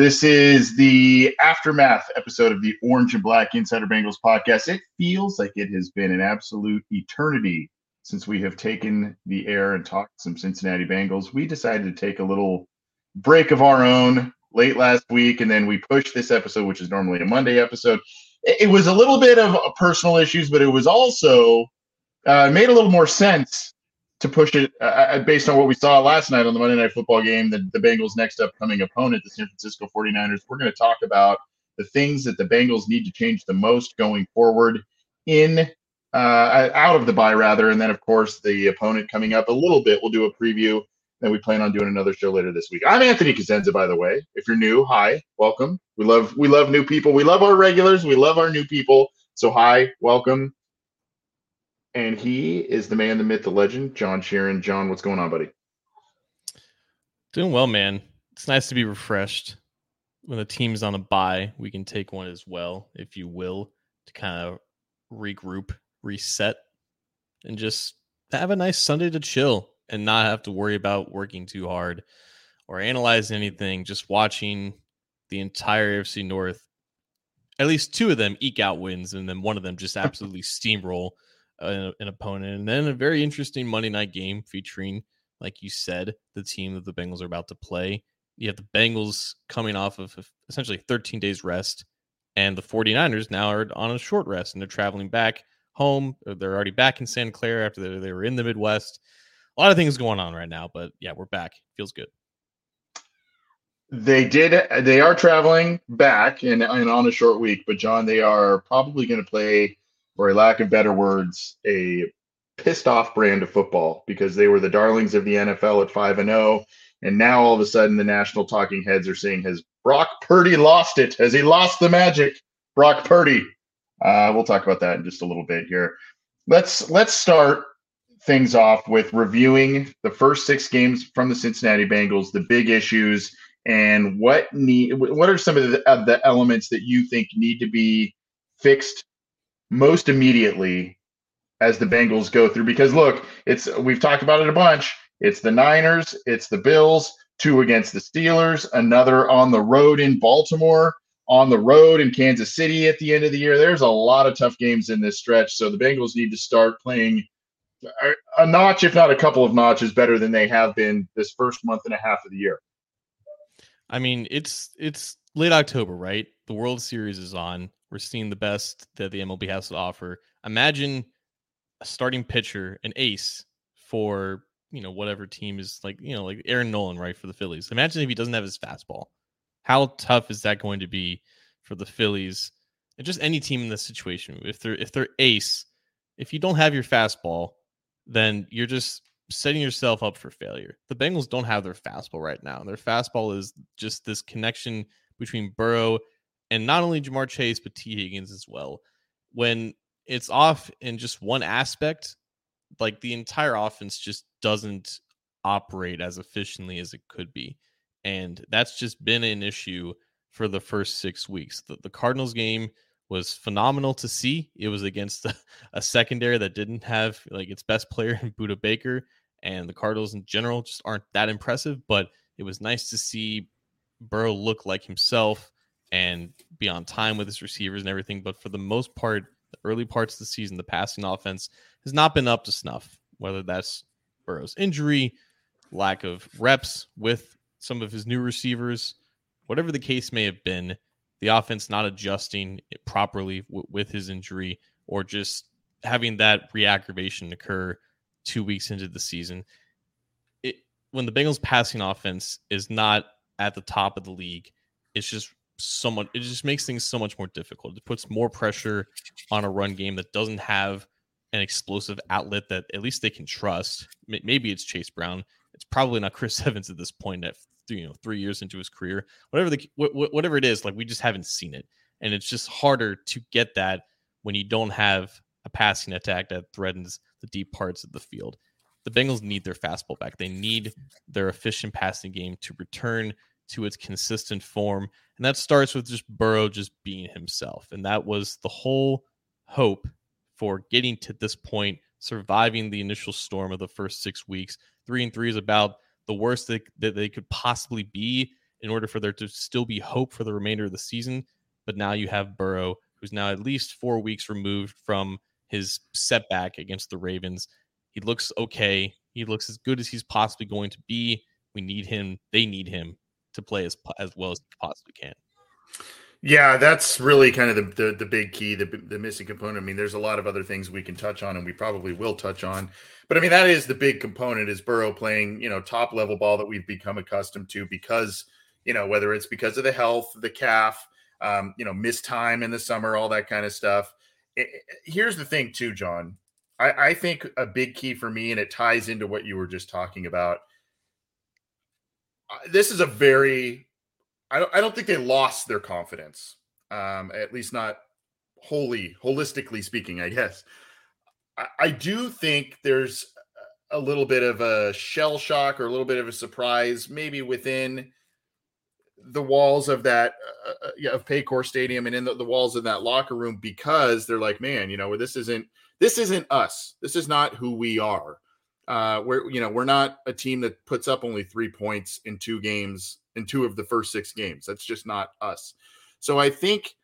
This is the aftermath episode of the Orange and Black Insider Bengals podcast. It feels like it has been an absolute eternity since we have taken the air and talked some Cincinnati Bengals. We decided to take a little break of our own late last week, and then we pushed this episode, which is normally a Monday episode. It was a little bit of personal issues, but it was also uh, made a little more sense to push it uh, uh, based on what we saw last night on the Monday Night Football game, the, the Bengals' next upcoming opponent, the San Francisco 49ers. We're going to talk about the things that the Bengals need to change the most going forward in uh, out of the bye rather, and then of course the opponent coming up a little bit. We'll do a preview. Then we plan on doing another show later this week. I'm Anthony Cosenza, by the way. If you're new, hi, welcome. We love we love new people. We love our regulars. We love our new people. So hi, welcome and he is the man, the myth, the legend, John Sheeran. John, what's going on, buddy? Doing well, man. It's nice to be refreshed. When the team's on a bye, we can take one as well, if you will, to kind of regroup, reset, and just have a nice Sunday to chill and not have to worry about working too hard or analyze anything. Just watching the entire AFC North, at least two of them eke out wins, and then one of them just absolutely steamroll an, an opponent. And then a very interesting Monday night game featuring, like you said, the team that the Bengals are about to play. You have the Bengals coming off of essentially 13 days rest, and the 49ers now are on a short rest and they're traveling back home. Uh, they're already back in Santa Clara after they, they were in the Midwest. A lot of things going on right now, but yeah, we're back. Feels good. They did. They are traveling back and, and on a short week, but John, they are probably going to play for a lack of better words, a pissed off brand of football because they were the darlings of the NFL at 5 and 0 and now all of a sudden the national talking heads are saying has Brock Purdy lost it? Has he lost the magic? Brock Purdy. Uh, we'll talk about that in just a little bit here. Let's let's start things off with reviewing the first six games from the Cincinnati Bengals, the big issues, and what need what are some of the, of the elements that you think need to be fixed most immediately as the Bengals go through because look, it's we've talked about it a bunch. It's the Niners, it's the Bills, two against the Steelers, another on the road in Baltimore, on the road in Kansas City at the end of the year. There's a lot of tough games in this stretch, so the Bengals need to start playing a notch, if not a couple of notches, better than they have been this first month and a half of the year. I mean, it's it's late October, right? The World Series is on. We're seeing the best that the MLB has to offer. Imagine a starting pitcher, an ace for you know whatever team is like you know like Aaron Nolan, right, for the Phillies. Imagine if he doesn't have his fastball. How tough is that going to be for the Phillies and just any team in this situation? If they're if they're ace, if you don't have your fastball, then you're just setting yourself up for failure. The Bengals don't have their fastball right now. Their fastball is just this connection between Burrow and not only Ja'Marr Chase, but Tee Higgins as well. When it's off in just one aspect, like the entire offense just doesn't operate as efficiently as it could be. And that's just been an issue for the first six weeks. The, the Cardinals game was phenomenal to see. It was against a, a, secondary that didn't have like its best player in Budda Baker, and the Cardinals in general just aren't that impressive. But it was nice to see Burrow look like himself and be on time with his receivers and everything. But for the most part, the early parts of the season, the passing offense has not been up to snuff, whether that's Burrow's injury, lack of reps with some of his new receivers, whatever the case may have been, the offense not adjusting properly w- with his injury or just having that reaggravation occur two weeks into the season. When the Bengals passing offense is not at the top of the league, it's just so much it just makes things so much more difficult. It puts more pressure on a run game that doesn't have an explosive outlet that at least they can trust. Maybe it's Chase Brown. It's probably not Chris Evans at this point at you know three years into his career. Whatever the whatever it is, like we just haven't seen it, and it's just harder to get that when you don't have a passing attack that threatens the deep parts of the field. The Bengals need their fastball back. They need their efficient passing game to return to its consistent form. And that starts with just Burrow just being himself. And that was the whole hope for getting to this point, surviving the initial storm of the first six weeks. Three and three is about the worst that, that they could possibly be in order for there to still be hope for the remainder of the season. But now you have Burrow, who's now at least four weeks removed from his setback against the Ravens. He looks okay. He looks as good as he's possibly going to be. We need him. They need him to play as as well as possibly can. Yeah, that's really kind of the, the, the big key, the the missing component. I mean, there's a lot of other things we can touch on, and we probably will touch on. But I mean, that is the big component is Burrow playing, you know, top level ball that we've become accustomed to because, you know, whether it's because of the health, the calf, um, you know, missed time in the summer, all that kind of stuff. It, here's the thing, too, John. I, I think a big key for me, and it ties into what you were just talking about. This is a very, I don't, I don't think they lost their confidence, um, at least not wholly, holistically speaking, I guess. I, I do think there's a little bit of a shell shock or a little bit of a surprise, maybe within the walls of that uh, uh of Paycor Stadium and in the, the, walls of that locker room because they're like, man, you know, this isn't this isn't us. This is not who we are. Uh, we're you know we're not a team that puts up only three points in two games in two of the first six games. That's just not us. So I think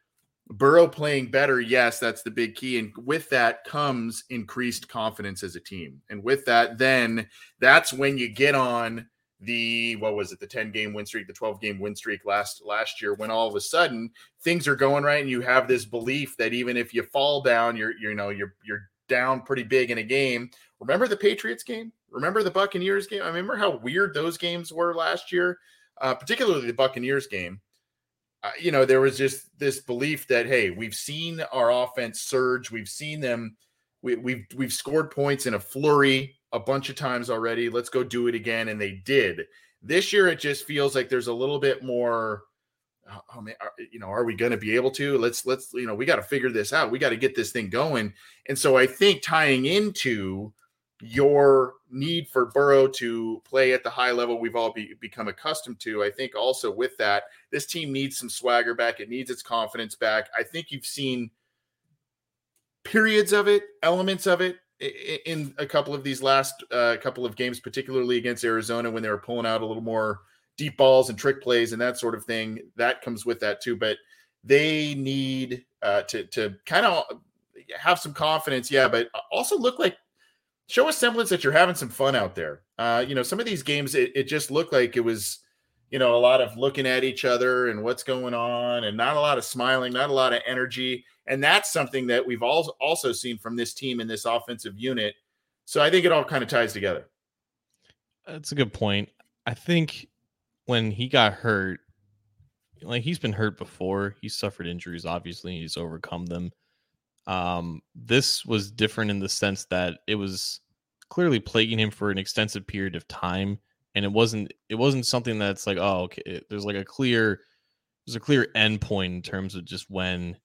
Burrow playing better, yes, that's the big key. And with that comes increased confidence as a team. And with that, then that's when you get on the what was it the 10 game win streak the 12 game win streak last last year when all of a sudden things are going right and you have this belief that even if you fall down you're, you're you know you're you're down pretty big in a game remember the patriots game remember the buccaneers game i remember how weird those games were last year uh, particularly the buccaneers game uh, you know there was just this belief that hey we've seen our offense surge we've seen them we, we've we've scored points in a flurry a bunch of times already. Let's go do it again. And they did. This year, it just feels like there's a little bit more. Oh, oh man, are, you know, are we going to be able to? Let's let's you know, we got to figure this out. We got to get this thing going. And so I think tying into your need for Burrow to play at the high level we've all be, become accustomed to. I think also with that, this team needs some swagger back. It needs its confidence back. I think you've seen periods of it, elements of it in a couple of these last uh, couple of games, particularly against Arizona, when they were pulling out a little more deep balls and trick plays and that sort of thing. That comes with that too. But they need uh, to to kind of have some confidence, yeah, but also look like show a semblance that you're having some fun out there. Uh, you know, some of these games, it, it just looked like it was you know, a lot of looking at each other and what's going on, and not a lot of smiling, not a lot of energy. And that's something that we've all also seen from this team in this offensive unit. So I think it all kind of ties together. That's a good point. I think when he got hurt, like he's been hurt before, he suffered injuries, obviously, he's overcome them. Um, this was different in the sense that it was clearly plaguing him for an extensive period of time and it wasn't it wasn't something that's like oh okay there's like a clear there's a clear end point in terms of just when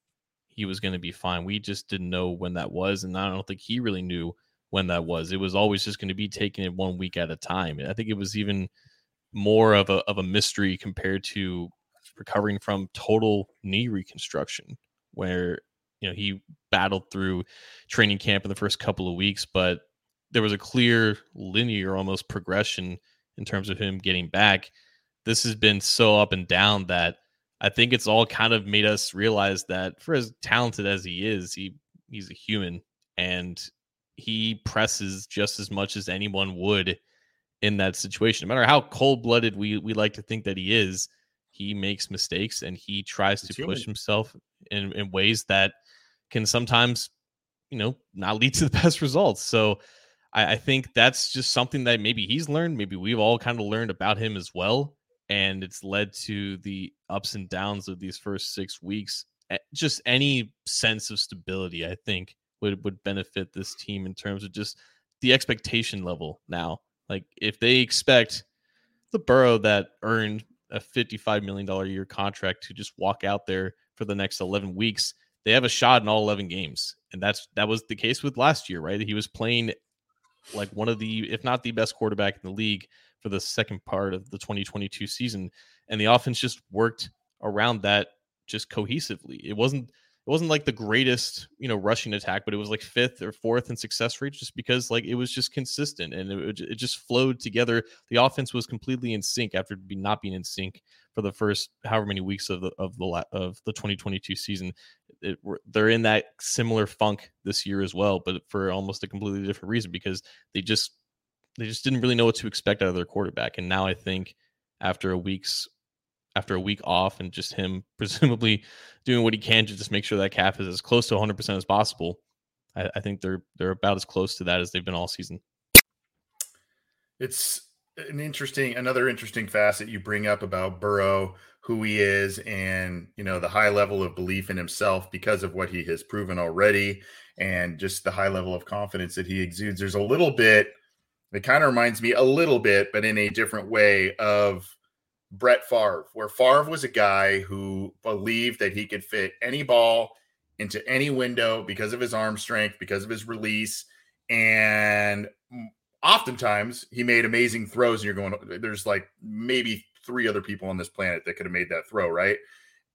he was going to be fine. We just didn't know when that was and i don't think he really knew when that was. It was always just going to be taking it one week at a time i think it was even more of a of a mystery compared to recovering from total knee reconstruction where you know he battled through training camp in the first couple of weeks but there was a clear linear almost progression in terms of him getting back. This has been so up and down that I think it's all kind of made us realize that for as talented as he is, he he's a human and he presses just as much as anyone would in that situation. No matter how cold blooded we we like to think that he is, he makes mistakes and he tries to push himself in, in ways that can sometimes you know, not lead to the best results. So I, I think that's just something that maybe he's learned. Maybe we've all kind of learned about him as well. And it's led to the ups and downs of these first six weeks. Just any sense of stability, I think, would would benefit this team in terms of just the expectation level now. Like if they expect the Burrow that earned a $55 million a year contract to just walk out there for the next 11 weeks, they have a shot in all 11 games. And that's that was the case with last year, right? He was playing like one of the if not the best quarterback in the league for the second part of the 2022 season and the offense just worked around that just cohesively. It wasn't it wasn't like the greatest, you know, rushing attack, but it was like fifth or fourth in success rate just because like it was just consistent and it, it just flowed together. The offense was completely in sync after be not being in sync for the first however many weeks of the of the of the 2022 season. It, they're in that similar funk this year as well, but for almost a completely different reason because they just they just didn't really know what to expect out of their quarterback. And now I think after a week's after a week off and just him presumably doing what he can to just make sure that calf is as close to 100% as possible. I, I think they're they're about as close to that as they've been all season. It's an interesting another interesting facet you bring up about Burrow, who he is, and you know the high level of belief in himself because of what he has proven already, and just the high level of confidence that he exudes. There's a little bit. It kind of reminds me a little bit, but in a different way, of Brett Favre, where Favre was a guy who believed that he could fit any ball into any window because of his arm strength, because of his release. And oftentimes he made amazing throws. And you're going, there's like maybe three other people on this planet that could have made that throw, right?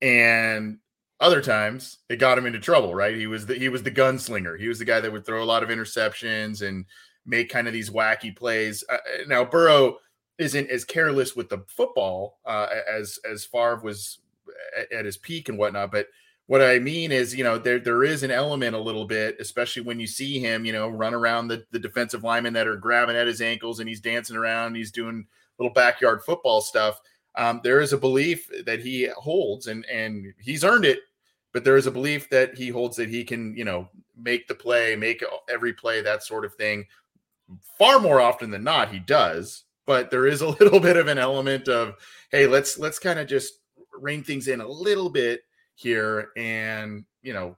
And other times it got him into trouble, right? He was the he was the gunslinger. He was the guy that would throw a lot of interceptions and make kind of these wacky plays. Uh, now Burrow isn't as careless with the football uh, as as Favre was at, his peak and whatnot. But what I mean is, you know, there there is an element a little bit, especially when you see him, you know, run around the, the defensive linemen that are grabbing at his ankles and he's dancing around, he's doing little backyard football stuff. Um, there is a belief that he holds, and and he's earned it. But there is a belief that he holds that he can, you know, make the play, make every play, that sort of thing. Far more often than not, he does but there is a little bit of an element of hey let's let's kind of just rein things in a little bit here and you know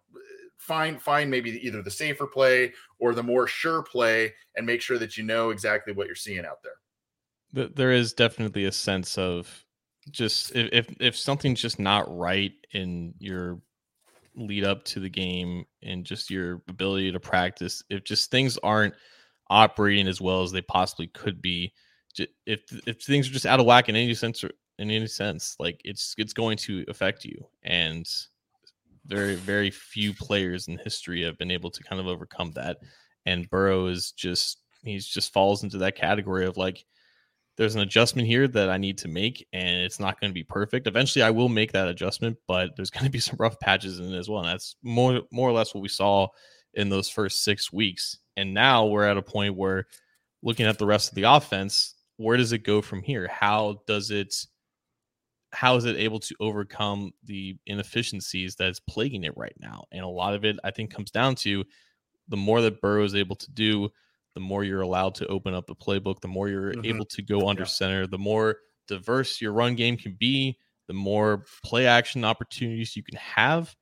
find find maybe either the safer play or the more sure play and make sure that you know exactly what you're seeing out there. There is definitely a sense of just if if something's just not right in your lead up to the game and just your ability to practice if just things aren't operating as well as they possibly could be if if things are just out of whack in any sense or in any sense, like it's it's going to affect you. And very very few players in history have been able to kind of overcome that. And Burrow is just he's just falls into that category of like there's an adjustment here that I need to make, and it's not going to be perfect. Eventually, I will make that adjustment, but there's going to be some rough patches in it as well. And that's more more or less what we saw in those first six weeks. And now we're at a point where looking at the rest of the offense, where does it go from here? How does it how is it able to overcome the inefficiencies that's plaguing it right now? And a lot of it, I think, comes down to the more that Burrow is able to do, the more you're allowed to open up the playbook, the more you're mm-hmm. able to go under yeah. center, the more diverse your run game can be, the more play action opportunities you can have.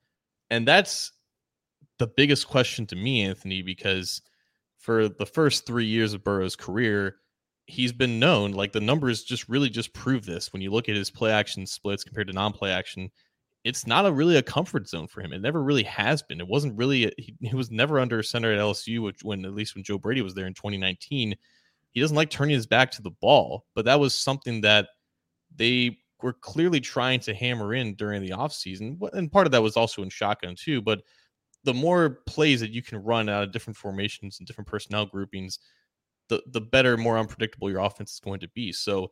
And that's the biggest question to me, Anthony, because for the first three years of Burrow's career, he's been known like the numbers just really just prove this. When you look at his play action splits compared to non-play action it's not a really a comfort zone for him. It never really has been. It wasn't really a, he, he, was never under center at lsu which when at least when joe brady was there in 2019 he doesn't like turning his back to the ball but that was something that they were clearly trying to hammer in during the offseason. And part of that was also in shotgun too but the more plays that you can run out of different formations and different personnel groupings the the better, more unpredictable your offense is going to be. So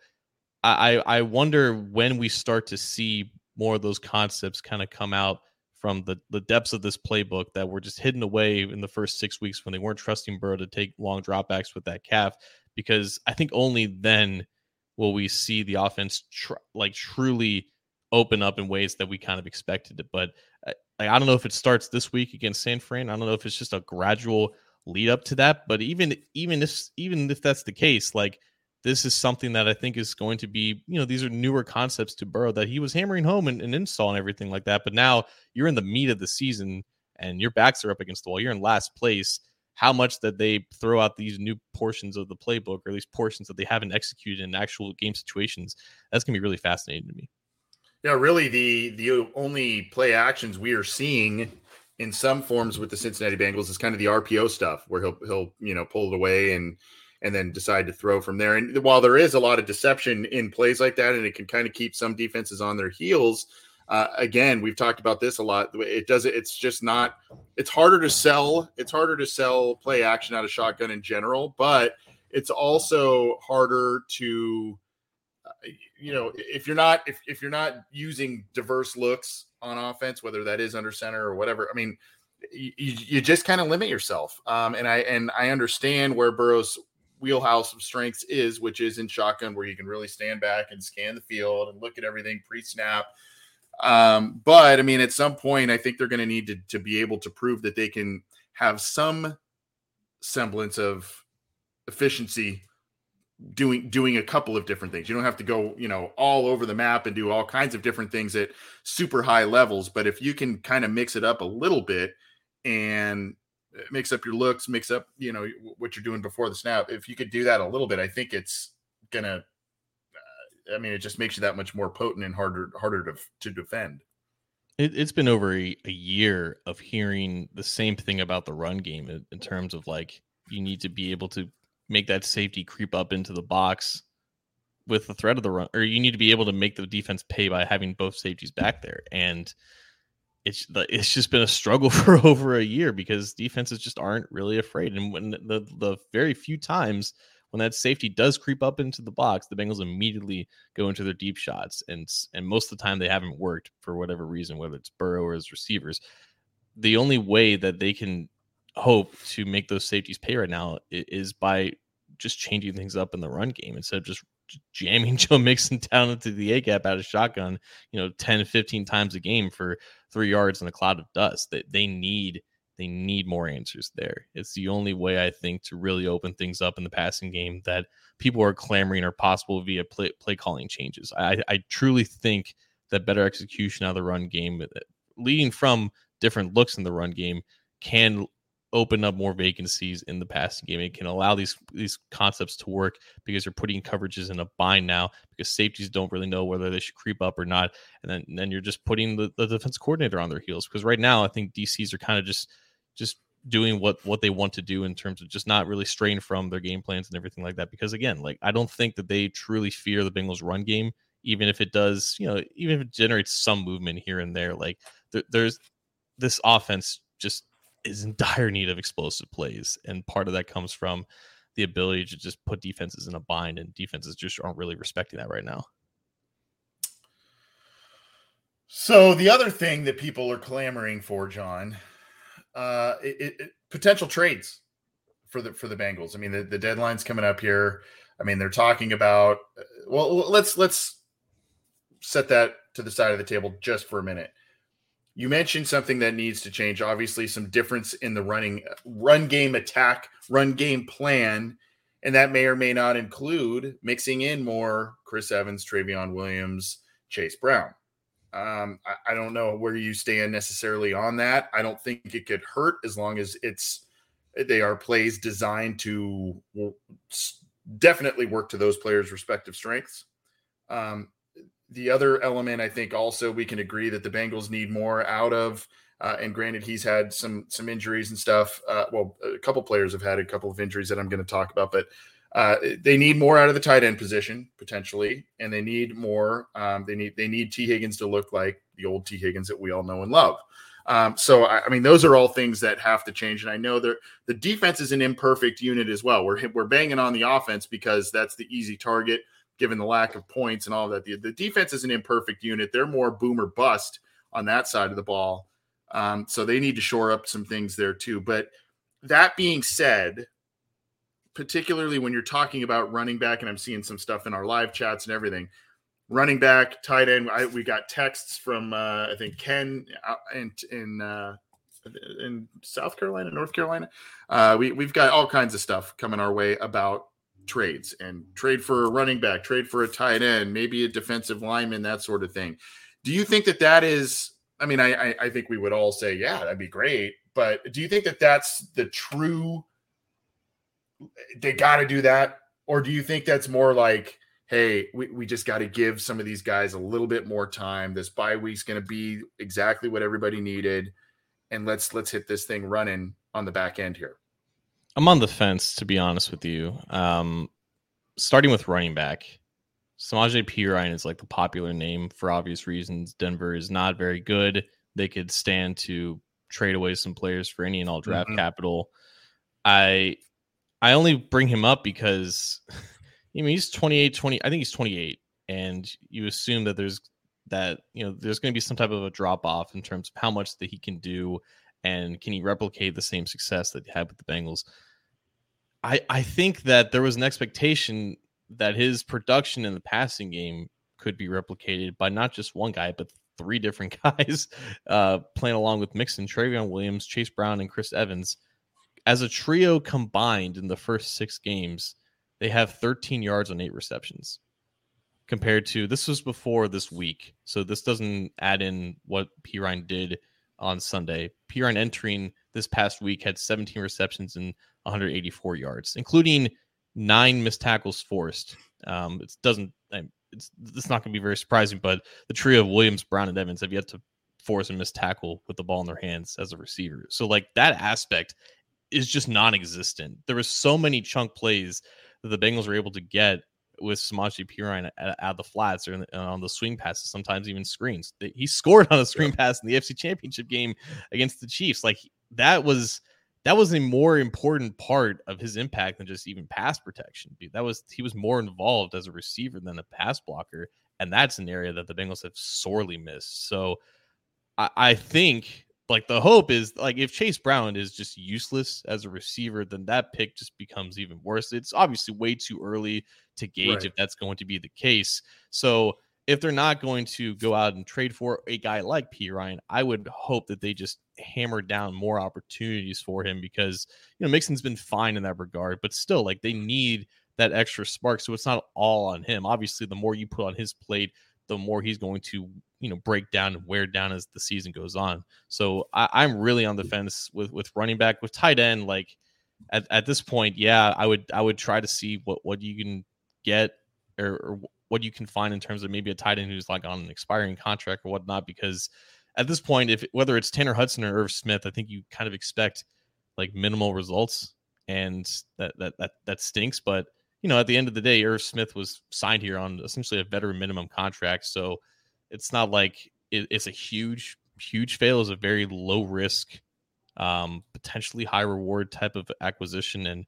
I I wonder when we start to see more of those concepts kind of come out from the the depths of this playbook that were just hidden away in the first six weeks when they weren't trusting Burrow to take long dropbacks with that calf. Because I think only then will we see the offense tr- like truly open up in ways that we kind of expected it. But I, uh, I don't know if it starts this week against San Fran. I don't know if it's just a gradual lead up to that. But even even if even if that's the case, like this is something that I think is going to be, you know, these are newer concepts to Burrow that he was hammering home and, and install and everything like that. But now you're in the meat of the season and your backs are up against the wall. You're in last place. How much that they throw out these new portions of the playbook, or at least portions that they haven't executed in actual game situations, that's gonna be really fascinating to me. Yeah, really, the the only play actions we are seeing in some forms with the Cincinnati Bengals is kind of the RPO stuff, where he'll he'll you know pull it away and and then decide to throw from there. And while there is a lot of deception in plays like that, and it can kind of keep some defenses on their heels, uh, again, we've talked about this a lot. It does it. It's just not. It's harder to sell. It's harder to sell play action out of shotgun in general, but it's also harder to, uh, you know, if you're not if if you're not using diverse looks on offense, whether that is under center or whatever. I mean, you, you just kind of limit yourself. Um, and I and I understand where Burrow's wheelhouse of strengths is, which is in shotgun, where you can really stand back and scan the field and look at everything pre-snap um, but I mean, at some point, I think they're going to need to to be able to prove that they can have some semblance of efficiency doing doing a couple of different things. You don't have to go, you know, all over the map and do all kinds of different things at super high levels, but if you can kind of mix it up a little bit and mix up your looks, mix up, you know, what you're doing before the snap, if you could do that a little bit, I think it's going to uh, I mean, it just makes you that much more potent and harder harder to to defend. It, has been over a, a, year of hearing the same thing about the run game in, in, terms of like you need to be able to make that safety creep up into the box with the threat of the run, or you need to be able to make the defense pay by having both safeties back there. And it's it's just been a struggle for over a year because defenses just aren't really afraid. And when the the very few times when that safety does creep up into the box, the Bengals immediately go into their deep shots, and and most of the time they haven't worked for whatever reason, whether it's Burrow or his receivers. The only way that they can hope to make those safeties pay right now is by just changing things up in the run game instead of just jamming Joe Mixon down into the A gap out of shotgun, you know, 10, 15 times a game for three yards in a cloud of dust. That they, need they need more answers there. It's the only way I think to really open things up in the passing game that people are clamoring are possible via play, play calling changes. I, I truly think that better execution out of the run game, uh, leading from different looks in the run game, can open up more vacancies in the passing game. It can allow these these concepts to work because you're putting coverages in a bind now because safeties don't really know whether they should creep up or not. And then, and then you're just putting the, the defense coordinator on their heels because right now I think DCs are kind of just just doing what what they want to do in terms of just not really straying from their game plans and everything like that because again like i don't think that they truly fear the bengals run game even if it does you know even if it generates some movement here and there like there, there's this offense just is in dire need of explosive plays and part of that comes from the ability to just put defenses in a bind and defenses just aren't really respecting that right now so the other thing that people are clamoring for john uh, it, it, potential trades for the for the Bengals. I mean, the, the deadline's coming up here. I mean, they're talking about. Uh, well, let's let's set that to the side of the table just for a minute. You mentioned something that needs to change. Obviously, some difference in the running run game attack, run game plan, and that may or may not include mixing in more Chris Evans, Trayveon Williams, Chase Brown. Um, I, I, don't know where you stand necessarily on that. I don't think it could hurt as long as it's they are plays designed to definitely work to those players' respective strengths. Um, the other element, I think, also we can agree that the Bengals need more out of. Uh, and granted, he's had some some injuries and stuff. Uh, well, a couple players have had a couple of injuries that I'm going to talk about, but uh, they need more out of the tight end position potentially, and they need more. Um, they need they need Tee Higgins to look like the old Tee Higgins that we all know and love. Um, so I, I, mean, those are all things that have to change. And I know that the defense is an imperfect unit as well. We're we're banging on the offense because that's the easy target given the lack of points and all that. The, the defense is an imperfect unit. They're more boom or bust on that side of the ball. Um, so they need to shore up some things there too. But that being said, particularly when you're talking about running back, and I'm seeing some stuff in our live chats and everything. running back, tight end. I, we got texts from uh, I think Ken in in uh, in South Carolina, North Carolina. Uh, we we've got all kinds of stuff coming our way about trades and trade for a running back, trade for a tight end, maybe a defensive lineman, that sort of thing. Do you think that that is? I mean, I I, I think we would all say, yeah, that'd be great. But do you think that that's the true? They got to do that, or do you think that's more like? hey, we, we just got to give some of these guys a little bit more time. This bye week's going to be exactly what everybody needed, and let's let's hit this thing running on the back end here. I'm on the fence, to be honest with you. Um, starting with running back, Samaje Perine is like the popular name for obvious reasons. Denver is not very good. They could stand to trade away some players for any and all draft mm-hmm. capital. I I only bring him up because I mean, he's 28, 20. I think he's 28. And you assume that there's that, you know, there's going to be some type of a drop off in terms of how much that he can do and can he replicate the same success that he had with the Bengals. I, I think that there was an expectation that his production in the passing game could be replicated by not just one guy, but three different guys uh, playing along with Mixon, Trayveon Williams, Chase Brown, and Chris Evans. As a trio combined in the first six games, they have 13 yards on eight receptions compared to this was before this week. So this doesn't add in what Perine did on Sunday. Perine entering this past week had 17 receptions and 184 yards, including nine missed tackles forced. Um, it doesn't. It's it's not going to be very surprising, but the trio of Williams, Brown, and Evans have yet to force a missed tackle with the ball in their hands as a receiver. So like that aspect is just non-existent. There was so many chunk plays that the Bengals were able to get with Samaje Perine at, the flats or the, on the swing passes, sometimes even screens. He scored on a screen yeah. pass in the FC Championship game against the Chiefs. Like that was that was a more important part of his impact than just even pass protection. That was he was more involved as a receiver than a pass blocker, and that's an area that the Bengals have sorely missed. So I, I think like the hope is like if Chase Brown is just useless as a receiver, then that pick just becomes even worse. It's obviously way too early to gauge right. if that's going to be the case. So if they're not going to go out and trade for a guy like Perine, I would hope that they just hammer down more opportunities for him because you know Mixon's been fine in that regard, but still like they need that extra spark. So it's not all on him. Obviously, the more you put on his plate, the more he's going to you know break down and wear down as the season goes on. So I, am really on the fence with with running back with tight end. Like at, at this point, yeah, I would I would try to see what what you can get or, or what you can find in terms of maybe a tight end who's like on an expiring contract or whatnot. Because at this point, if whether it's Tanner Hudson or Irv Smith, I think you kind of expect like minimal results, and that that that that stinks. But you know, at the end of the day, Irv Smith was signed here on essentially a veteran minimum contract. So it's not like it, it's a huge, huge fail. It's a very low risk, um, potentially high reward type of acquisition. And,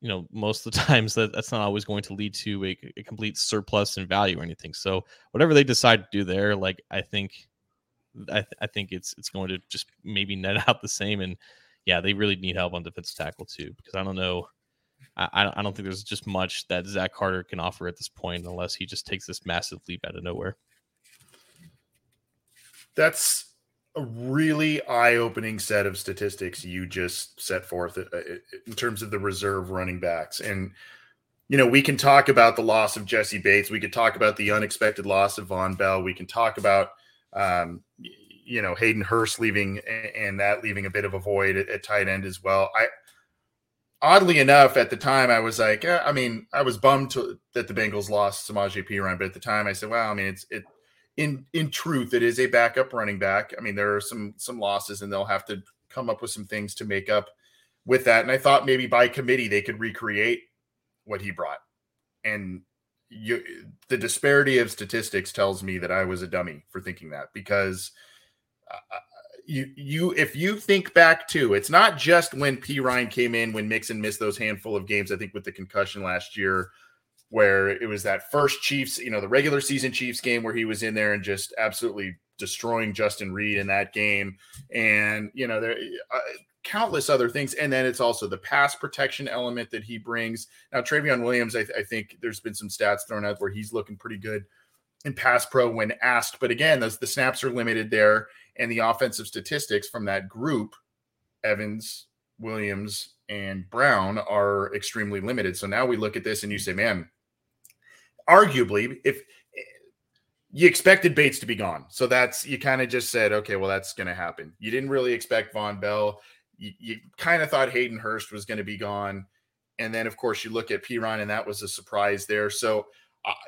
you know, most of the times that, that's not always going to lead to a, a complete surplus in value or anything. So whatever they decide to do there, like I think I, th- I, think it's it's going to just maybe net out the same. And yeah, they really need help on defensive tackle too, because I don't know I, I don't think there's just much that Zach Carter can offer at this point unless he just takes this massive leap out of nowhere. That's a really eye-opening set of statistics you just set forth uh, uh, in terms of the reserve running backs. And you know we can talk about the loss of Jessie Bates. We could talk about the unexpected loss of Vonn Bell. We can talk about um, you know Hayden Hurst leaving and that leaving a bit of a void at, at tight end as well. I oddly enough, at the time, I was like, I mean, I was bummed to, that the Bengals lost Samaje Perine, but at the time, I said, well, I mean, it's it. In in truth, it is a backup running back. I mean, there are some some losses, and they'll have to come up with some things to make up with that. And I thought maybe by committee they could recreate what he brought. And you, the disparity of statistics tells me that I was a dummy for thinking that because uh, you you if you think back to it's not just when Perine came in when Mixon missed those handful of games I think with the concussion last year where it was that first Chiefs you know the regular season Chiefs game where he was in there and just absolutely destroying Justin Reid in that game. And you know there uh, countless other things. And then it's also the pass protection element that he brings. Now Trayveon Williams I, I think there's been some stats thrown out where he's looking pretty good in pass pro when asked. But again, those the snaps are limited there, and the offensive statistics from that group, Evans, Williams, and Brown, are extremely limited. So now we look at this and you say, man, arguably, if eh, you expected Bates to be gone. So that's you kind of just said, okay, well, that's going to happen. You didn't really expect Vonn Bell. You, you kind of thought Hayden Hurst was going to be gone. And then, of course, you look at Perine, and that was a surprise there. So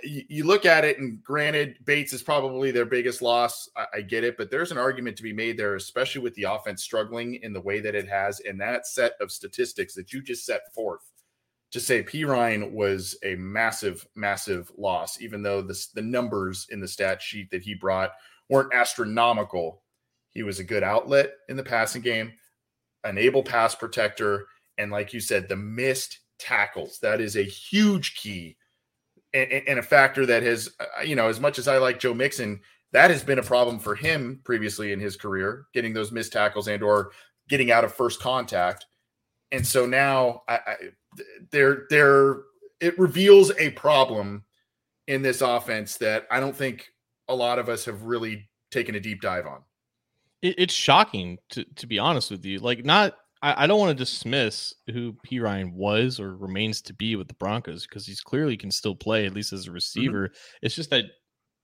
you, look at it, and granted, Bates is probably their biggest loss. I, I get it, but there's an argument to be made there, especially with the offense struggling in the way that it has. And that set of statistics that you just set forth to say Perine was a massive, massive loss, even though the, the numbers in the stat sheet that he brought weren't astronomical. He was a good outlet in the passing game, an able pass protector, and like you said, the missed tackles. That is a huge key and, a factor that has, uh, you know, as much as I like Joe Mixon, that has been a problem for him previously in his career, getting those missed tackles and or getting out of first contact. And so now I, I there there it reveals a problem in this offense that I don't think a lot of us have really taken a deep dive on. It, it's shocking to to be honest with you. Like not I, I don't want to dismiss who Perine was or remains to be with the Broncos because he's clearly can still play at least as a mm-hmm. receiver. Mm-hmm. It's just that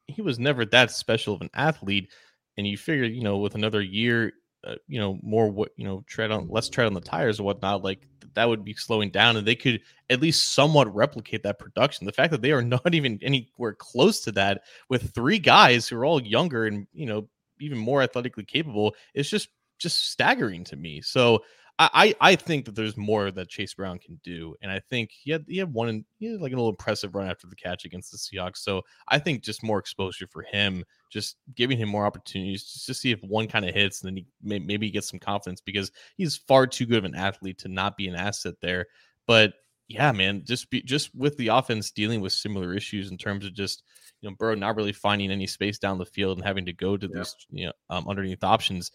he was never that special of an athlete, and you figure you know with another year uh, you know more what you know tread on less tread on the tires or whatnot like that would be slowing down and they could at least somewhat replicate that production the fact that they are not even anywhere close to that with three guys who are all younger and you know even more athletically capable is just just staggering to me so I, I think that there's more that Chase Brown can do, and I think he had he had one he had like a little impressive run after the catch against the Seahawks. So I think just more exposure for him, just giving him more opportunities just to see if one kind of hits, and then he may, maybe gets some confidence because he's far too good of an athlete to not be an asset there. But yeah, man, just be just with the offense dealing with similar issues in terms of just you know Burrow not really finding any space down the field and having to go to yeah. these you know um, underneath options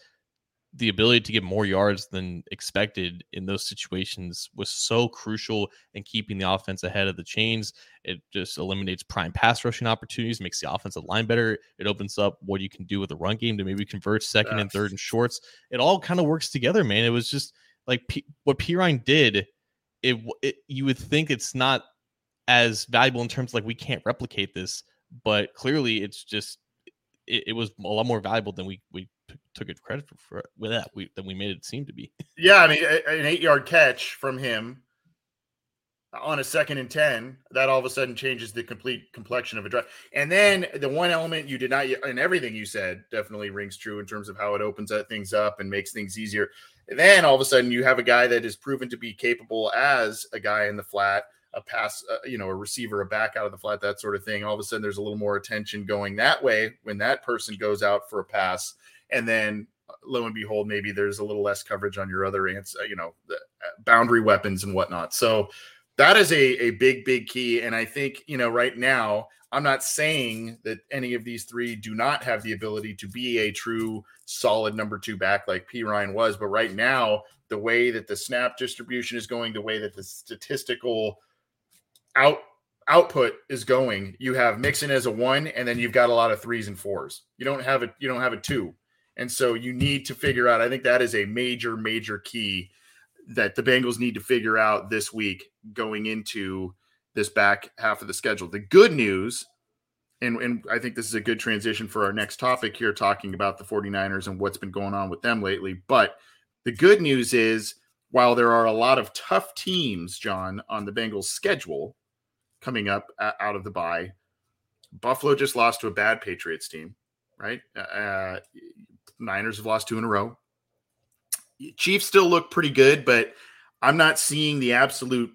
the ability to get more yards than expected in those situations was so crucial in keeping the offense ahead of the chains. It just eliminates prime pass rushing opportunities, makes the offensive line better. It opens up what you can do with the run game to maybe convert second and third and shorts. It all kind of works together, man. It was just like P- what Perine did. It, it you would think it's not as valuable in terms of like we can't replicate this, but clearly it's just it, it was a lot more valuable than we we took it credit for, for with that we than we made it seem to be. Yeah, I mean, an eight yard catch from him on a second and 10 that all of a sudden changes the complete complexion of a drive. And then the one element you did not and everything you said definitely rings true in terms of how it opens things up and makes things easier. And then all of a sudden you have a guy that is proven to be capable as a guy in the flat a pass uh, you know a receiver a back out of the flat that sort of thing. All of a sudden there's a little more attention going that way when that person goes out for a pass and then lo and behold, maybe there's a little less coverage on your other ants, uh, you know, the uh, boundary weapons and whatnot. So that is a, a big, big key. And I think, you know, right now, I'm not saying that any of these three do not have the ability to be a true solid number two back like Perine was. But right now, the way that the snap distribution is going, the way that the statistical out output is going, you have Mixon as a one, and then you've got a lot of threes and fours. You don't have a you don't have a two. And so you need to figure out, I think that is a major, major key that the Bengals need to figure out this week going into this back half of the schedule. The good news, and, and I think this is a good transition for our next topic here, talking about the 49ers and what's been going on with them lately. But the good news is, while there are a lot of tough teams, John, on the Bengals schedule coming up out of the bye, Buffalo just lost to a bad Patriots team, right? Uh, Niners have lost two in a row. Chiefs still look pretty good, but I'm not seeing the absolute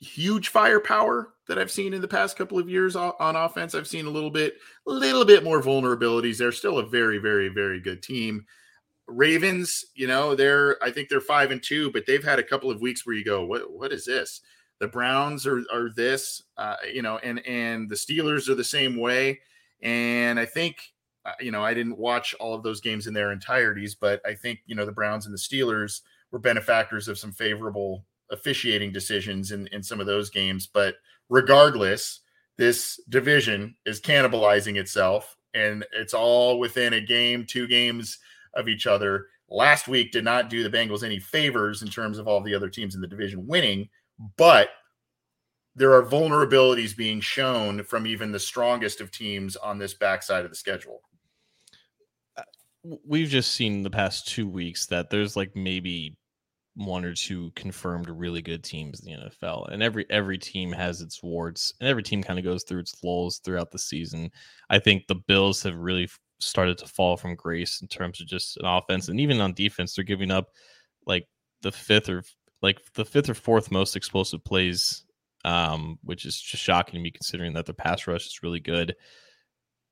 huge firepower that I've seen in the past couple of years on, offense. I've seen a little bit, a little bit more vulnerabilities. They're still a very, very, very good team. Ravens, you know, they're I think they're five and two, but they've had a couple of weeks where you go, what what is this? The Browns are are this, uh, you know, and and the Steelers are the same way. And I think you know, I didn't watch all of those games in their entireties, but I think, you know, the Browns and the Steelers were benefactors of some favorable officiating decisions in, in some of those games. But regardless, this division is cannibalizing itself and it's all within a game, two games of each other. Last week did not do the Bengals any favors in terms of all the other teams in the division winning, but there are vulnerabilities being shown from even the strongest of teams on this backside of the schedule. We've just seen the past two weeks that there's like maybe one or two confirmed really good teams in the NFL, and every every team has its warts, and every team kind of goes through its lulls throughout the season. I think the Bills have really started to fall from grace in terms of just an offense, and even on defense, they're giving up like the fifth or like the fifth or fourth most explosive plays, um, which is just shocking to me considering that their pass rush is really good.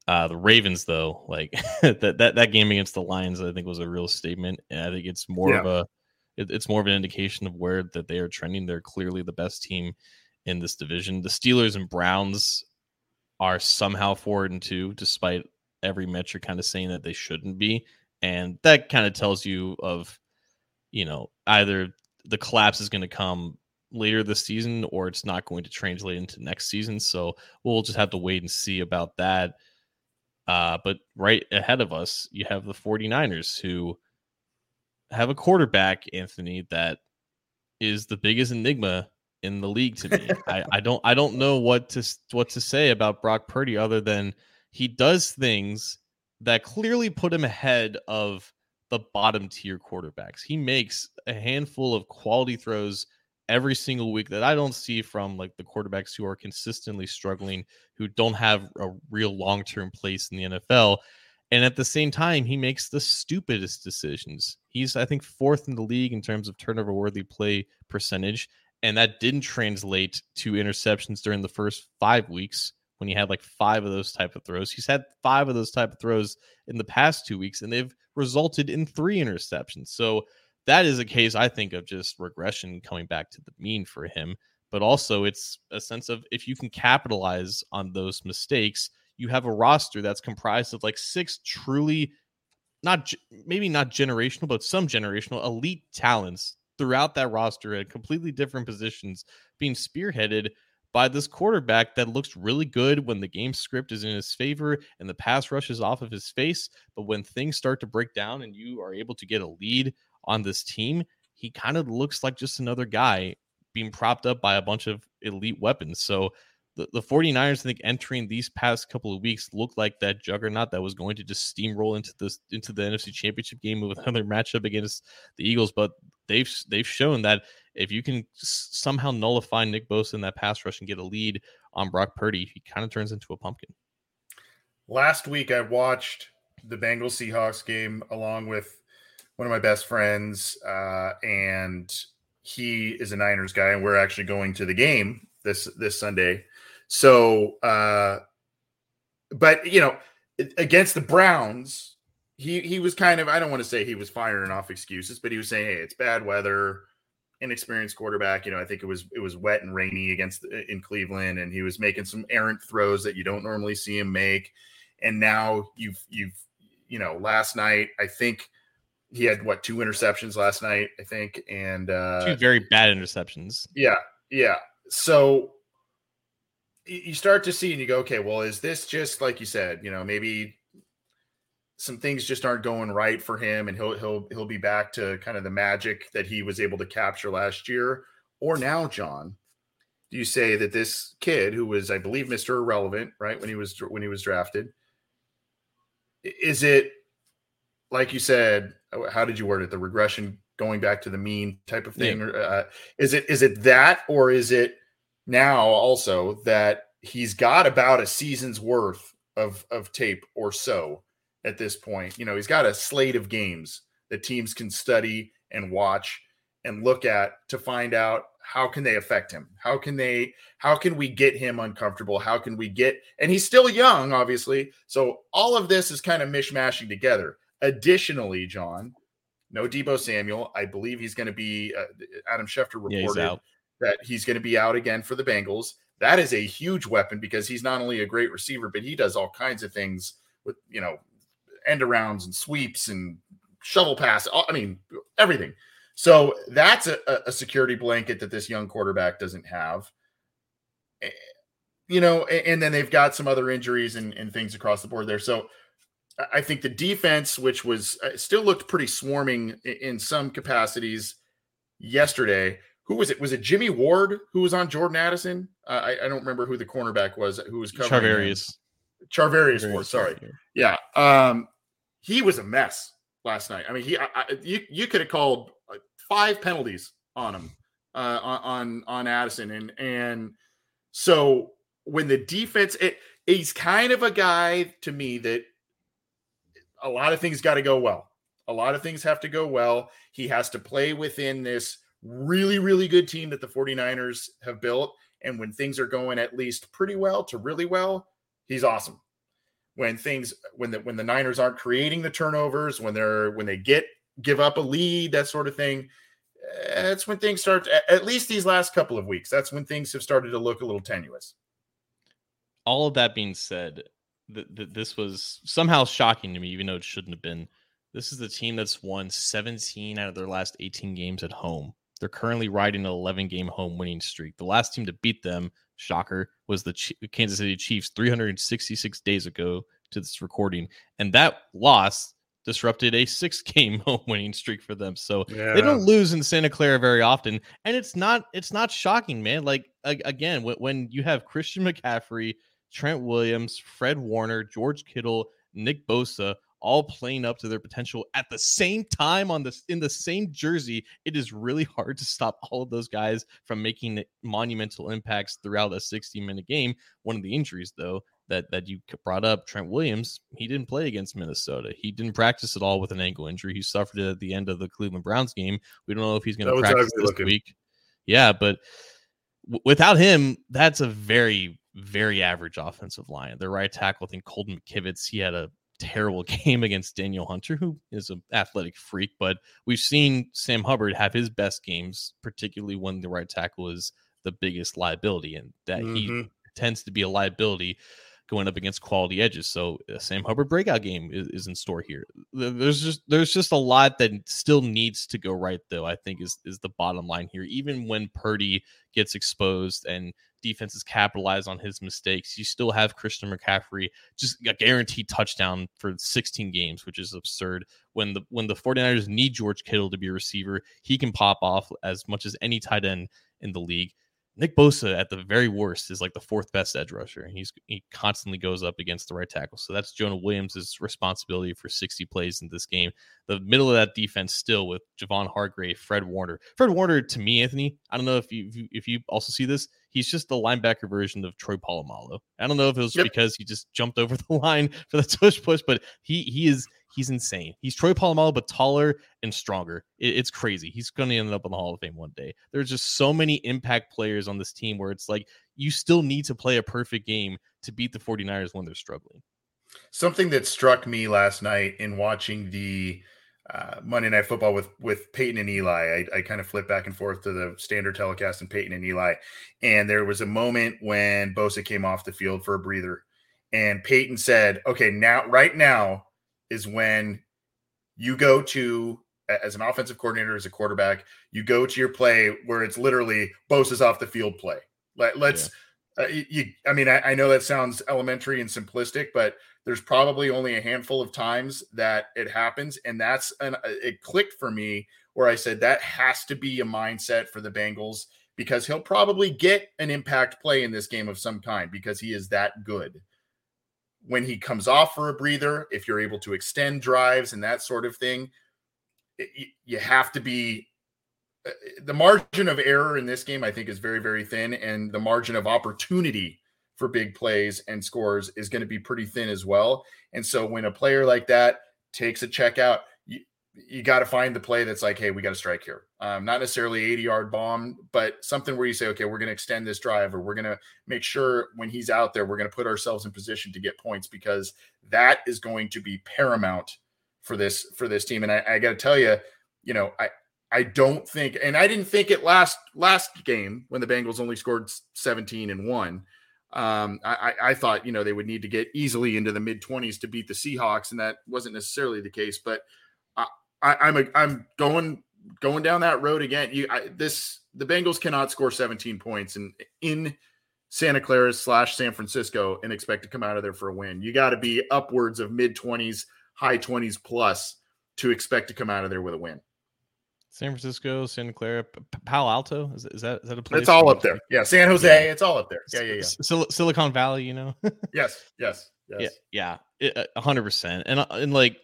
Uh, the Ravens, though, like that that that game against the Lions, I think was a real statement, and I think it's more yeah. of a it, it's more of an indication of where that they are trending. They're clearly the best team in this division. The Steelers and Browns are somehow forward and two, despite every metric kind of saying that they shouldn't be. And that kind of tells you of, you know, either the collapse is going to come later this season or it's not going to translate into next season. So we'll just have to wait and see about that. Uh, but right ahead of us, you have the 49ers who have a quarterback, Anthony, that is the biggest enigma in the league to me. I, I don't I don't know what to what to say about Brock Purdy other than he does things that clearly put him ahead of the bottom tier quarterbacks. He makes a handful of quality throws every single week that I don't see from like the quarterbacks who are consistently struggling, who don't have a real long term place in the NFL. And at the same time, he makes the stupidest decisions. He's, I think, fourth in the league in terms of turnover worthy play percentage. And that didn't translate to interceptions during the first five weeks when he had like five of those type of throws. He's had five of those type of throws in the past two weeks, and they've resulted in three interceptions. So that is a case, I think, of just regression coming back to the mean for him. But also, it's a sense of if you can capitalize on those mistakes, you have a roster that's comprised of like six truly not maybe not generational but some generational elite talents throughout that roster at completely different positions being spearheaded by this quarterback that looks really good when the game script is in his favor and the pass rush is off of his face but when things start to break down and you are able to get a lead on this team he kind of looks like just another guy being propped up by a bunch of elite weapons so the, the 49ers, I think, entering these past couple of weeks looked like that juggernaut that was going to just steamroll into this into the NFC championship game with another matchup against the Eagles. But they've they've shown that if you can somehow nullify Nick Bosa in that pass rush and get a lead on Brock Purdy, he kind of turns into a pumpkin. Last week I watched the Bengals Seahawks game along with one of my best friends, uh, and he is a Niners guy, and we're actually going to the game this this Sunday. So, uh, but you know, against the Browns, he he was kind of I don't want to say he was firing off excuses, but he was saying, "Hey, it's bad weather, inexperienced quarterback." You know, I think it was it was wet and rainy against in Cleveland, and he was making some errant throws that you don't normally see him make. And now you've you've you know, last night I think he had what two interceptions last night, I think, and uh, two very bad interceptions. Yeah, yeah. So you start to see and you go, okay, well, is this just like you said, you know, maybe some things just aren't going right for him and he'll he'll he'll be back to kind of the magic that he was able to capture last year or now John do you say that this kid who was I believe Mr. Irrelevant right when he was when he was drafted is it like you said how did you word it the regression going back to the mean type of thing yeah. uh, is it is it that or is it now also that he's got about a season's worth of of tape or so at this point. You know, he's got a slate of games that teams can study and watch and look at to find out how can they affect him? How can they how can we get him uncomfortable? How can we get and he's still young obviously. So all of this is kind of mishmashing together. Additionally, John, no Deebo Samuel. I believe he's going to be uh, Adam Schefter reported yeah, that he's going to be out again for the Bengals. That is a huge weapon because he's not only a great receiver, but he does all kinds of things with, you know, end arounds and sweeps and shovel pass. I mean, everything. So that's a, a security blanket that this young quarterback doesn't have. you know, and, and, then they've got some other injuries and, and things across the board there. So I think the defense, which was uh, still looked pretty swarming in, in some capacities yesterday. Who was it? Was it Jimmy Ward who was on Jordan Addison? Uh, I, I, don't remember who the cornerback was who was covering. Charvarius. Charvarius Ward. Sorry. Yeah. Um, he was a mess last night. I mean, he I, I, you you could have called five penalties on him uh, on on Addison, and and so when the defense, it, he's kind of a guy to me that a lot of things got to go well. A lot of things have to go well. He has to play within this really, really good team that the 49ers have built. And when things are going at least pretty well to really well, he's awesome. When things when the when the Niners aren't creating the turnovers, when they're when they get give up a lead, that sort of thing, that's when things start at least these last couple of weeks. That's when things have started to look a little tenuous. All of that being said, th- th- this was somehow shocking to me, even though it shouldn't have been. This is the team that's won 17 out of their last 18 games at home. They're currently riding an 11 game home winning streak. The last team to beat them, shocker, was the Ch- Kansas City Chiefs 366 days ago to this recording. And that loss disrupted a six game home winning streak for them. So yeah. they don't lose in Santa Clara very often. And it's not it's not shocking, man. Like again, when, when you have Christian McCaffrey, Trent Williams, Fred Warner, George Kittle, Nick Bosa all playing up to their potential at the same time on this in the same jersey, it is really hard to stop all of those guys from making monumental impacts throughout a 60 minute game. One of the injuries, though, that that you brought up, Trent Williams, he didn't play against Minnesota. He didn't practice at all with an ankle injury. He suffered it at the end of the Cleveland Browns game. We don't know if he's going to practice this looking. week. Yeah, but w- without him, that's a very very average offensive line. The right tackle, I think Colton McKivitz, he had a terrible game against Danielle Hunter, who is an athletic freak, but we've seen Sam Hubbard have his best games, particularly when the right tackle is the biggest liability, and that mm-hmm. he tends to be a liability going up against quality edges. So uh, Sam Hubbard breakout game is, is, in store here. There's just there's just a lot that still needs to go right, though. I think is is the bottom line here. Even when Purdy gets exposed and defenses capitalize on his mistakes, you still have Christian McCaffrey just a guaranteed touchdown for 16 games, which is absurd. When the when the 49ers need George Kittle to be a receiver, he can pop off as much as any tight end in the league. Nick Bosa at the very worst is like the fourth best edge rusher. And he's he constantly goes up against the right tackle. So that's Jonah Williams' responsibility for 60 plays in this game. The middle of that defense still with Javon Hargrave, Fred Warner. Fred Warner to me, Anthony, I don't know if you if you also see this, he's just the linebacker version of Troy Polamalu. I don't know if it was yep. because he just jumped over the line for the tush push, but he he is He's insane. He's Troy Polamalu, but taller and stronger. It, it's crazy. He's going to end up in the Hall of Fame one day. There's just so many impact players on this team where it's like you still need to play a perfect game to beat the 49ers when they're struggling. Something that struck me last night in watching the uh, Monday Night Football with with Peyton and Eli. I, I kind of flipped back and forth to the standard telecast and Peyton and Eli, and there was a moment when Bosa came off the field for a breather, and Peyton said, "Okay, now, right now, is when you go to as an offensive coordinator, as a quarterback, you go to your play where it's literally Bosa's off the field play. Let, let's. Uh, you, I mean, I, I, know that sounds elementary and simplistic, but there's probably only a handful of times that it happens. And that's an, uh, it clicked for me where I said that has to be a mindset for the Bengals because he'll probably get an impact play in this game of some kind because he is that good when he comes off for a breather, if you're able to extend drives and that sort of thing, it, you have to be the margin of error in this game, I think, is very, very thin, and the margin of opportunity for big plays and scores is going to be pretty thin as well. And so when a player like that takes a check out, you got to find the play that's like, hey, we got to strike here. Um, not necessarily 80 yard bomb, but something where you say, okay, we're going to extend this drive, or we're going to make sure when he's out there, we're going to put ourselves in position to get points because that is going to be paramount for this for this team. And I, I got to tell you, you know, I I don't think, and I didn't think it last last game when the Bengals only scored 17 and one. Um, I, I thought you know they would need to get easily into the mid 20s to beat the Seahawks, and that wasn't necessarily the case, but I, am a, I'm going going down that road again. You I, this the Bengals cannot score 17 points in in Santa Clara slash San Francisco and expect to come out of there for a win. You got to be upwards of mid 20s, high 20s plus to expect to come out of there with a win. San Francisco, Santa Clara, Palo Alto. Is, is that is that a place? It's all up there. Yeah, San Jose. Yeah. It's all up there. Yeah, yeah, yeah. Sil- Silicon Valley. You know. yes, yes, yes. Yeah, yeah, hundred percent. And uh, and like,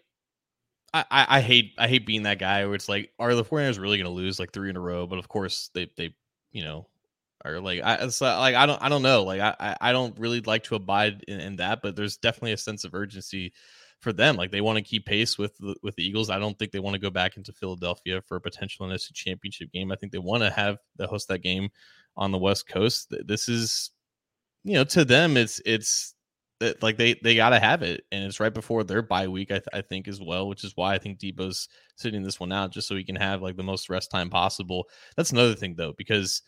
I, I hate I hate being that guy where it's like, are the 49ers really going to lose like three in a row? But of course they they you know are like I it's like I don't I don't know like I I don't really like to abide in, in that, but there's definitely a sense of urgency for them. Like they want to keep pace with the, with the Eagles. I don't think they want to go back into Philadelphia for a potential NFC Championship game. I think they want to have the host that game on the West Coast. This is, you know, to them, it's it's like they they got to have it, and it's right before their bye week. I, th- I think as well, which is why I think Deebo's sitting this one out just so he can have like the most rest time possible. That's another thing though, because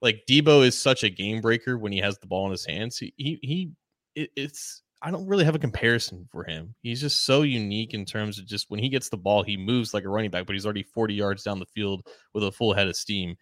like Debo is such a game breaker when he has the ball in his hands. He he, he it, it's I don't really have a comparison for him. He's just so unique in terms of just when he gets the ball, he moves like a running back, but he's already 40 yards down the field with a full head of steam.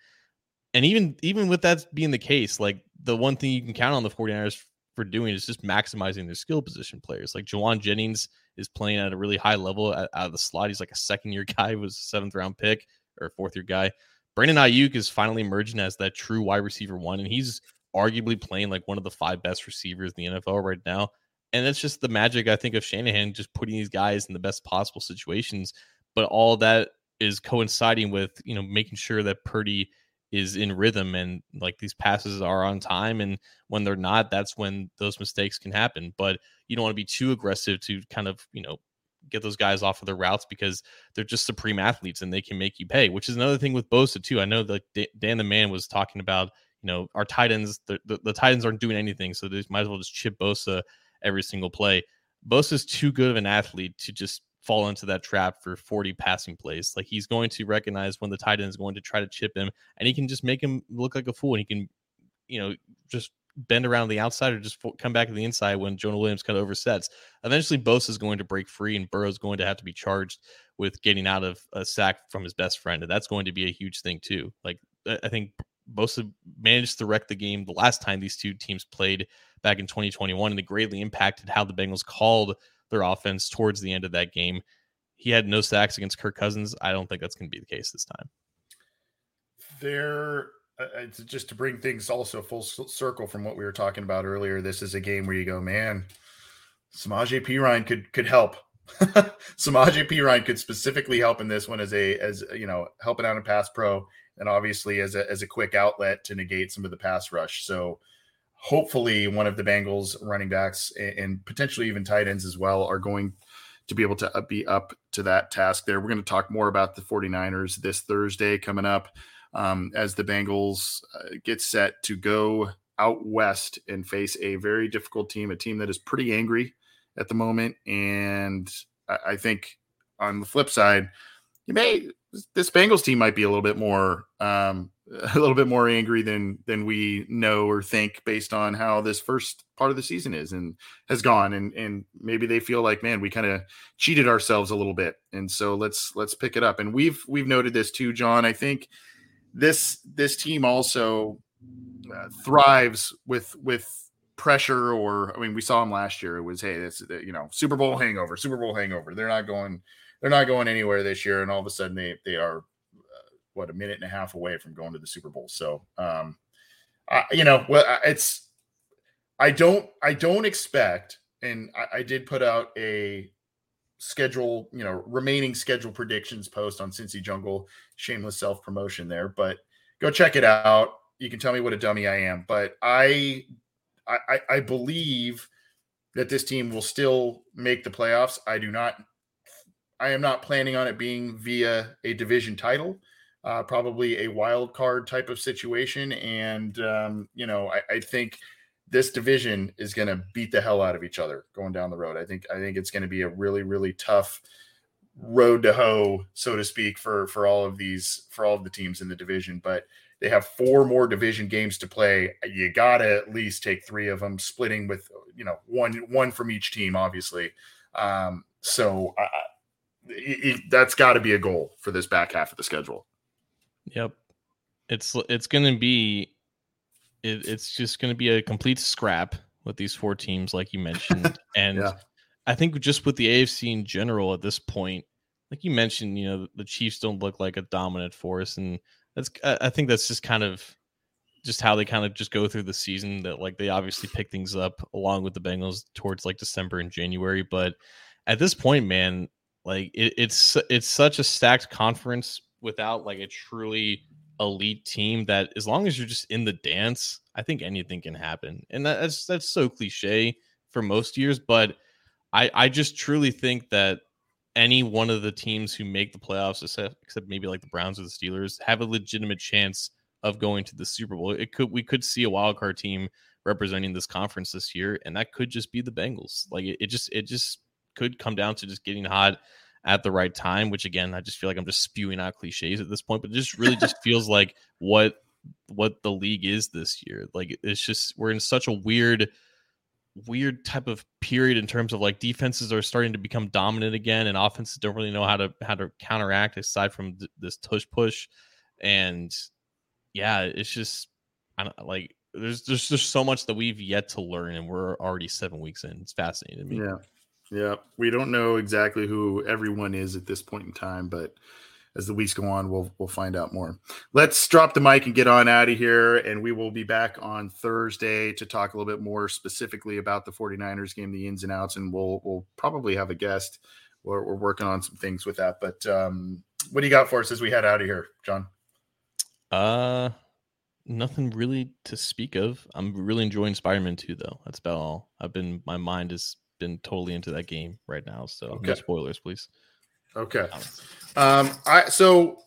And even even with that being the case, like the one thing you can count on the 49ers for doing is just maximizing their skill position players. Like Jauan Jennings is playing at a really high level out, of the slot. He's like a second year guy, was a seventh round pick or fourth year guy. Brandon Aiyuk is finally emerging as that true wide receiver one, and he's arguably playing like one of the five best receivers in the NFL right now and it's just the magic I think of Shanahan just putting these guys in the best possible situations. But all that is coinciding with you know making sure that Purdy is in rhythm and like these passes are on time and when they're not that's when those mistakes can happen but you don't want to be too aggressive to kind of you know get those guys off of their routes because they're just supreme athletes and they can make you pay which is another thing with Bosa too I know that Dan the man was talking about you know our tight ends the, the, the tight ends aren't doing anything so they might as well just chip Bosa every single play. Bosa's too good of an athlete to just fall into that trap for 40 passing plays. Like he's going to recognize when the tight end is going to try to chip him, and he can just make him look like a fool. And he can, you know, just bend around the outside or just come back to the inside when Jonah Williams kind of oversets. Eventually, Bosa is going to break free, and Burrow's going to have to be charged with getting out of a sack from his best friend, and that's going to be a huge thing too. Like I think Bosa managed to wreck the game the last time these two teams played back in 2021, and it greatly impacted how the Bengals called their offense towards the end of that game. He had no sacks against Kirk Cousins. I don't think that's going to be the case this time. There, uh, just to bring things also full circle from what we were talking about earlier. This is a game where you go, man, Samaje Perine could could help. Samaje Perine could specifically help in this one as a as you know helping out in pass pro, and obviously as a as a quick outlet to negate some of the pass rush. So hopefully one of the Bengals running backs and potentially even tight ends as well are going to be able to be up to that task there. We're going to talk more about the 49ers this Thursday coming up um, as the Bengals uh, get set to go out west and face a very difficult team, a team that is pretty angry at the moment. And I, I think on the flip side, you may this Bengals team might be a little bit more um, a little bit more angry than than we know or think based on how this first part of the season is and has gone. And and maybe they feel like man we kind of cheated ourselves a little bit. And so let's let's pick it up. And we've we've noted this too John. I think this this team also uh, thrives with with pressure or I mean we saw them last year. It was hey this you know Super Bowl hangover Super Bowl hangover. They're not going they're not going anywhere this year and all of a sudden they they are what a minute and a half away from going to the Super Bowl. So, um, I, you know, well, it's I don't I don't expect, and I, I did put out a schedule, you know, remaining schedule predictions post on Cincy Jungle. Shameless self promotion there, but go check it out. You can tell me what a dummy I am, but I I, I believe that this team will still make the playoffs. I do not I am not planning on it being via a division title uh, probably a wild card type of situation. And, um, you know, I, I, think this division is going to beat the hell out of each other going down the road. I think, I think it's going to be a really, really tough road to hoe, so to speak, for, for all of these, for all of the teams in the division. But they have four more division games to play. You got to at least take three of them, splitting with, you know, one, one from each team, obviously. Um, so uh, it, that's got to be a goal for this back half of the schedule. Yep. It's it's going to be it, it's just going to be a complete scrap with these four teams, like you mentioned. and yeah. I think just with the AFC in general at this point, like you mentioned, you know, the Chiefs don't look like a dominant force, and that's I think that's just kind of just how they kind of just go through the season. That like they obviously pick things up along with the Bengals towards like December and January, but at this point, man, like it, it's it's such a stacked conference without like a truly elite team that as long as you're just in the dance, I think anything can happen. And that's that's so cliche for most years, but I I just truly think that any one of the teams who make the playoffs, except, except maybe like the Browns or the Steelers, have a legitimate chance of going to the Super Bowl. It could we could see a wild card team representing this conference this year, and that could just be the Bengals. Like it, it just it just could come down to just getting hot at the right time, which again, I just feel like I'm just spewing out cliches at this point, but it just really just feels like what what the league is this year. Like it's just we're in such a weird weird type of period in terms of like defenses are starting to become dominant again and offenses don't really know how to how to counteract aside from th- this tush push. And yeah it's just i don't like there's there's just so much that we've yet to learn and we're already seven weeks in. It's fascinating to me. Yeah yeah, we don't know exactly who everyone is at this point in time, but as the weeks go on, we'll we'll find out more. Let's drop the mic and get on out of here, and we will be back on Thursday to talk a little bit more specifically about the 49ers game, the ins and outs, and we'll we'll probably have a guest. We're, we're working on some things with that, but um, what do you got for us as we head out of here, John? Uh, nothing really to speak of. I'm really enjoying Spider-Man 2, though. That's about all. I've been my mind is been totally into that game right now. So okay. no spoilers, please. Okay. Um, I so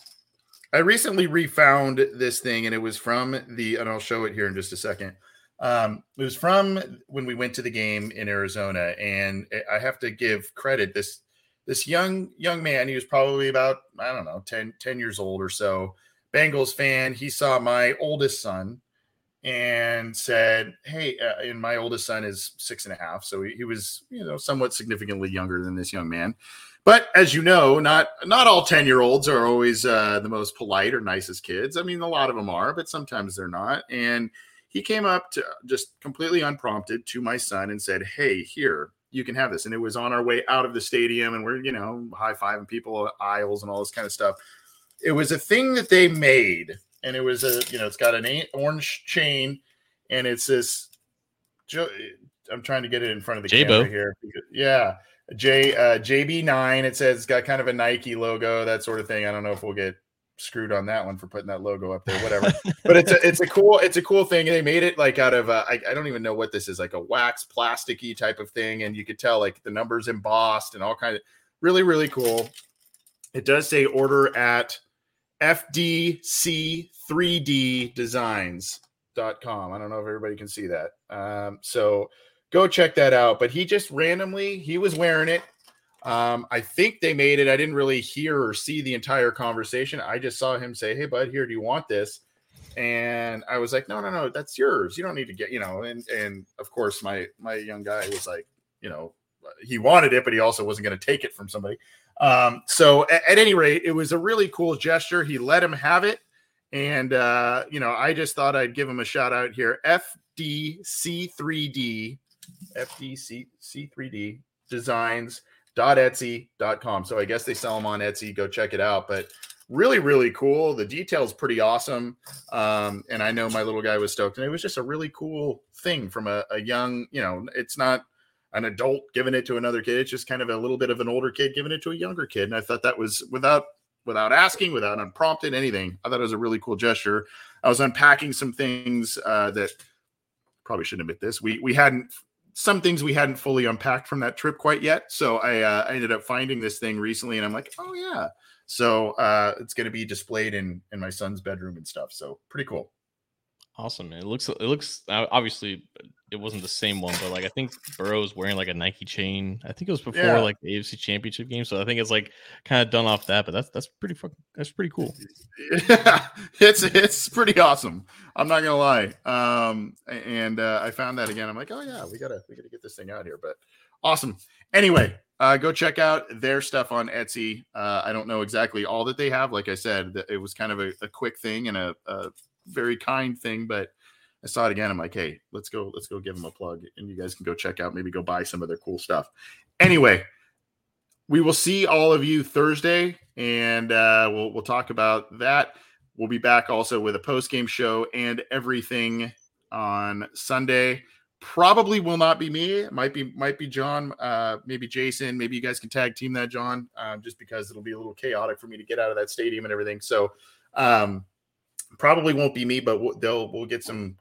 I recently refound this thing, and it was from the, and I'll show it here in just a second. Um, it was from when we went to the game in Arizona, and I have to give credit this this young young man. He was probably about I don't know 10, 10 years old or so. Bengals fan. He saw my oldest son and said, "Hey," uh, and my oldest son is six and a half, so he, he, was, you know, somewhat significantly younger than this young man. But as you know, not not all ten year olds are always uh, the most polite or nicest kids. I mean, a lot of them are, but sometimes they're not. And he came up to just completely unprompted to my son and said, "Hey, here." You can have this, and it was on our way out of the stadium, and we're you know high fiving people, aisles, and all this kind of stuff. It was a thing that they made and it was a you know it's got an orange chain, and it's this. I'm trying to get it in front of the J-Bo. camera here. Yeah, J uh, JB9. It says it's got kind of a Nike logo, that sort of thing. I don't know if we'll get screwed on that one for putting that logo up there, whatever. but it's a it's a cool it's a cool thing. They made it like out of uh, I, I don't even know what this is, like a wax plasticky type of thing, and you could tell like the numbers embossed and all kind of really really cool. It does say order at FDC3ddesigns.com. I don't know if everybody can see that. Um, so go check that out. But he just randomly, he was wearing it. Um, I think they made it. I didn't really hear or see the entire conversation. I just saw him say, Hey, bud, here, do you want this? And I was like, No, no, no, that's yours. You don't need to get, you know, and and of course my my young guy was like, you know, he wanted it, but he also wasn't going to take it from somebody. Um, so at, at, any rate, it was a really cool gesture. He let him have it. And, uh, you know, I just thought I'd give him a shout out here. FDC3D, FDC3D designs designs.etsy.com. So I guess they sell them on Etsy. Go check it out. But really, really cool. The details pretty awesome. Um, and I know my little guy was stoked. And it was just a really cool thing from a, a young, you know, it's not an adult giving it to another kid. It's just kind of a little bit of an older kid giving it to a younger kid. And I thought that was without without asking, without unprompted anything. I thought it was a really cool gesture. I was unpacking some things uh, that probably shouldn't admit this. We we hadn't some things we hadn't fully unpacked from that trip quite yet. So I, uh, I ended up finding this thing recently, and I'm like, oh yeah. So uh, it's going to be displayed in in my son's bedroom and stuff. So pretty cool. Awesome. It looks it looks obviously it wasn't the same one, but like I think Burrow's wearing like a Nike chain. I think it was before yeah. like the AFC Championship game, so I think it's like kind of done off that. But that's that's pretty fucking that's pretty cool. Yeah, it's it's pretty awesome. I'm not gonna lie. Um, and uh, I found that again. I'm like, oh yeah, we gotta we gotta get this thing out here. But awesome. Anyway, uh, go check out their stuff on Etsy. Uh, I don't know exactly all that they have. Like I said, it was kind of a, a quick thing and a, a very kind thing, but I saw it again. I'm like, hey, let's go, let's go give them a plug, and you guys can go check out, maybe go buy some of their cool stuff. Anyway, we will see all of you Thursday, and uh, we'll we'll talk about that. We'll be back also with a post game show and everything on Sunday. Probably will not be me. Might be might be John, uh, maybe Jason. Maybe you guys can tag team that, John, um, just because it'll be a little chaotic for me to get out of that stadium and everything. So um, probably won't be me, but we'll, they'll we'll get some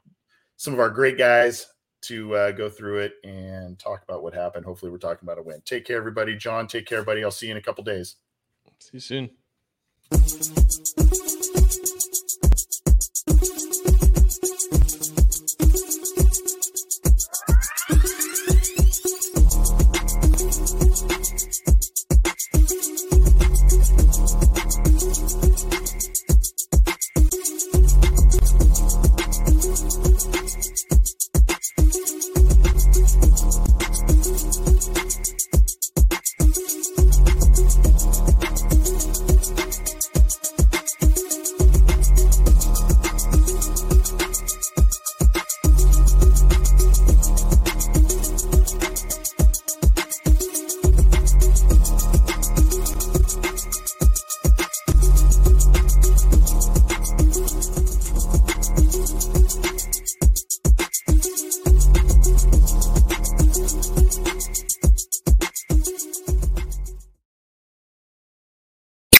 some of our great guys to uh, go through it and talk about what happened. Hopefully, we're talking about a win. Take care, everybody. John, take care, buddy. I'll see you in a couple days. See you soon.